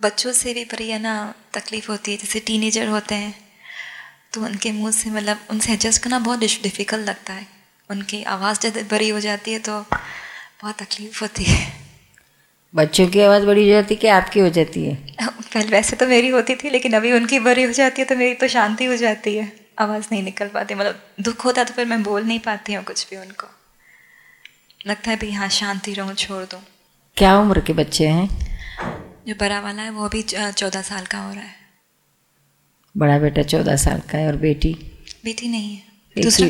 बच्चों से भी बड़ी है ना तकलीफ़ होती है जैसे टीनेजर होते हैं तो उनके मुँह से मतलब उनसे एडजस्ट करना बहुत डिफ़िकल्ट लगता है। उनकी आवाज़ जब बड़ी हो जाती है तो बहुत तकलीफ़ होती है। बच्चों की आवाज़ बड़ी हो जाती है कि आपकी हो जाती है? पहले वैसे तो मेरी होती थी लेकिन अभी उनकी बड़ी हो जाती है तो मेरी तो शांति हो जाती है। आवाज़ नहीं निकल पाती मतलब दुख होता तो फिर मैं बोल नहीं पाती हूँ कुछ भी उनको। लगता है भाई हाँ शांति रहूँ छोड़ दो। क्या उम्र के बच्चे हैं? जो बड़ा वाला है वो भी चौदह साल का हो रहा है। बड़ा बेटा चौदह साल का है और बेटी? बेटी नहीं है। दूसरा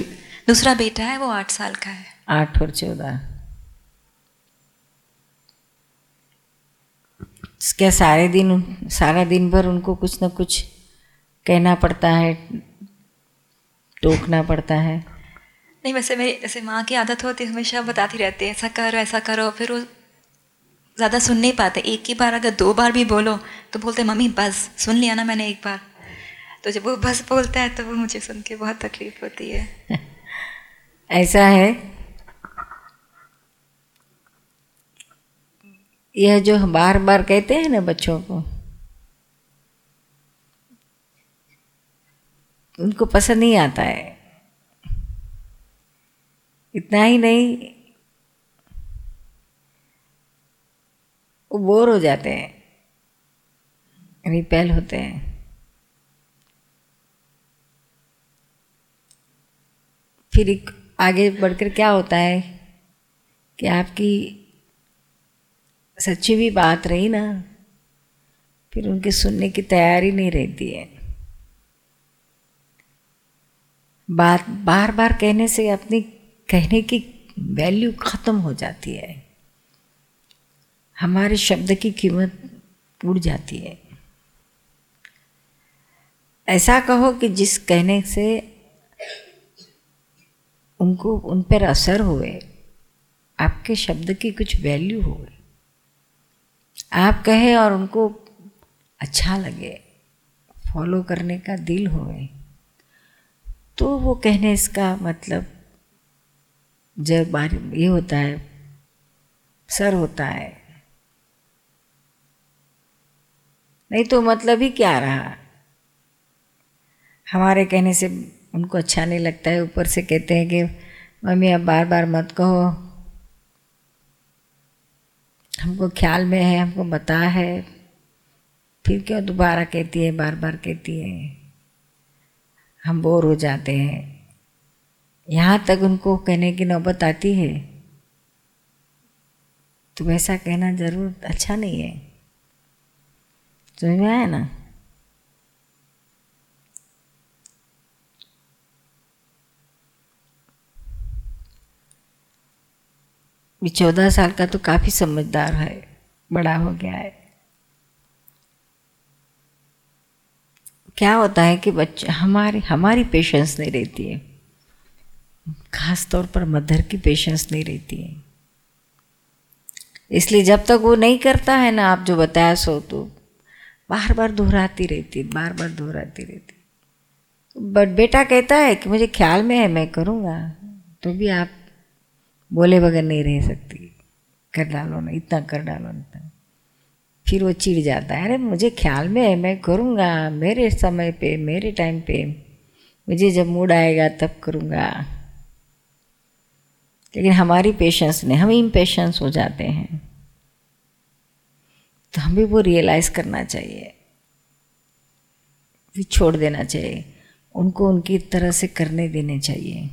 दूसरा बेटा है वो आठ साल का है। आठ और चौदह। क्या सारे दिन सारा दिन भर उनको कुछ ना कुछ कहना पड़ता है टोकना पड़ता है। नहीं, वैसे मेरी जैसे माँ की आदत होती है हमेशा बताती रहती है, ऐसा करो ऐसा करो, फिर वो ज़्यादा सुन नहीं पाते। एक ही बार अगर दो बार भी बोलो तो बोलते, मम्मी, बस, सुन लिया ना मैंने एक बार। तो जब वो बस बोलता है तो वो मुझे सुन के बहुत तकलीफ़ होती है। ऐसा है? यह जो बार बार कहते हैं ना बच्चों को, उनको पसंद नहीं आता है। इतना ही नहीं, वो बोर हो जाते हैं, रिपेल होते हैं। फिर एक आगे बढ़कर क्या होता है कि आपकी सच्ची भी बात रही ना, फिर उनके सुनने की तैयारी नहीं रहती है। बात बार बार कहने से अपनी कहने की वैल्यू ख़त्म हो जाती है। हमारे शब्द की कीमत उड़ जाती है। ऐसा कहो कि जिस कहने से उनको, उन पर असर हुए, आपके शब्द की कुछ वैल्यू हो आप कहें और उनको अच्छा लगे फॉलो करने का दिल होए तो वो कहने इसका मतलब जब बार, ये होता है, सर होता है। नहीं तो मतलब ही क्या रहा? हमारे कहने से उनको अच्छा नहीं लगता है, ऊपर से कहते हैं कि, मम्मी अब बार बार मत कहो। हमको ख्याल में है, हमको बता है। फिर क्यों दोबारा कहती है बार बार कहती है? हम बोर हो जाते हैं। यहाँ तक उनको कहने की नौबत आती है। तो वैसा कहना ज़रूर अच्छा नहीं है। समझ में आया ना? चौदह साल का तो काफ़ी समझदार है, बड़ा हो गया है। क्या होता है कि बच्चे, हमारी हमारी पेशेंस नहीं रहती है। खास तौर पर मदर की पेशेंस नहीं रहती है। इसलिए जब तक वो नहीं करता है ना, आप जो बताया सो तो बार बार दोहराती रहती बार बार दोहराती रहती बट बेटा कहता है कि मुझे ख्याल में है, मैं करूँगा। तो भी आप बोले बगैर नहीं रह सकती। कर डालो ना, इतना कर डालो इतना। फिर वो चिढ़ जाता है, अरे मुझे ख्याल में है, मैं करूँगा। मेरे समय पे, मेरे टाइम पे। मुझे जब मूड आएगा तब करूँगा। लेकिन हमारी पेशेंस ने, हम इम्पेशंस हो जाते हैं। तो हमें वो रियलाइज़ करना चाहिए। भी छोड़ देना चाहिए। उनको उनकी तरह से करने देने चाहिए।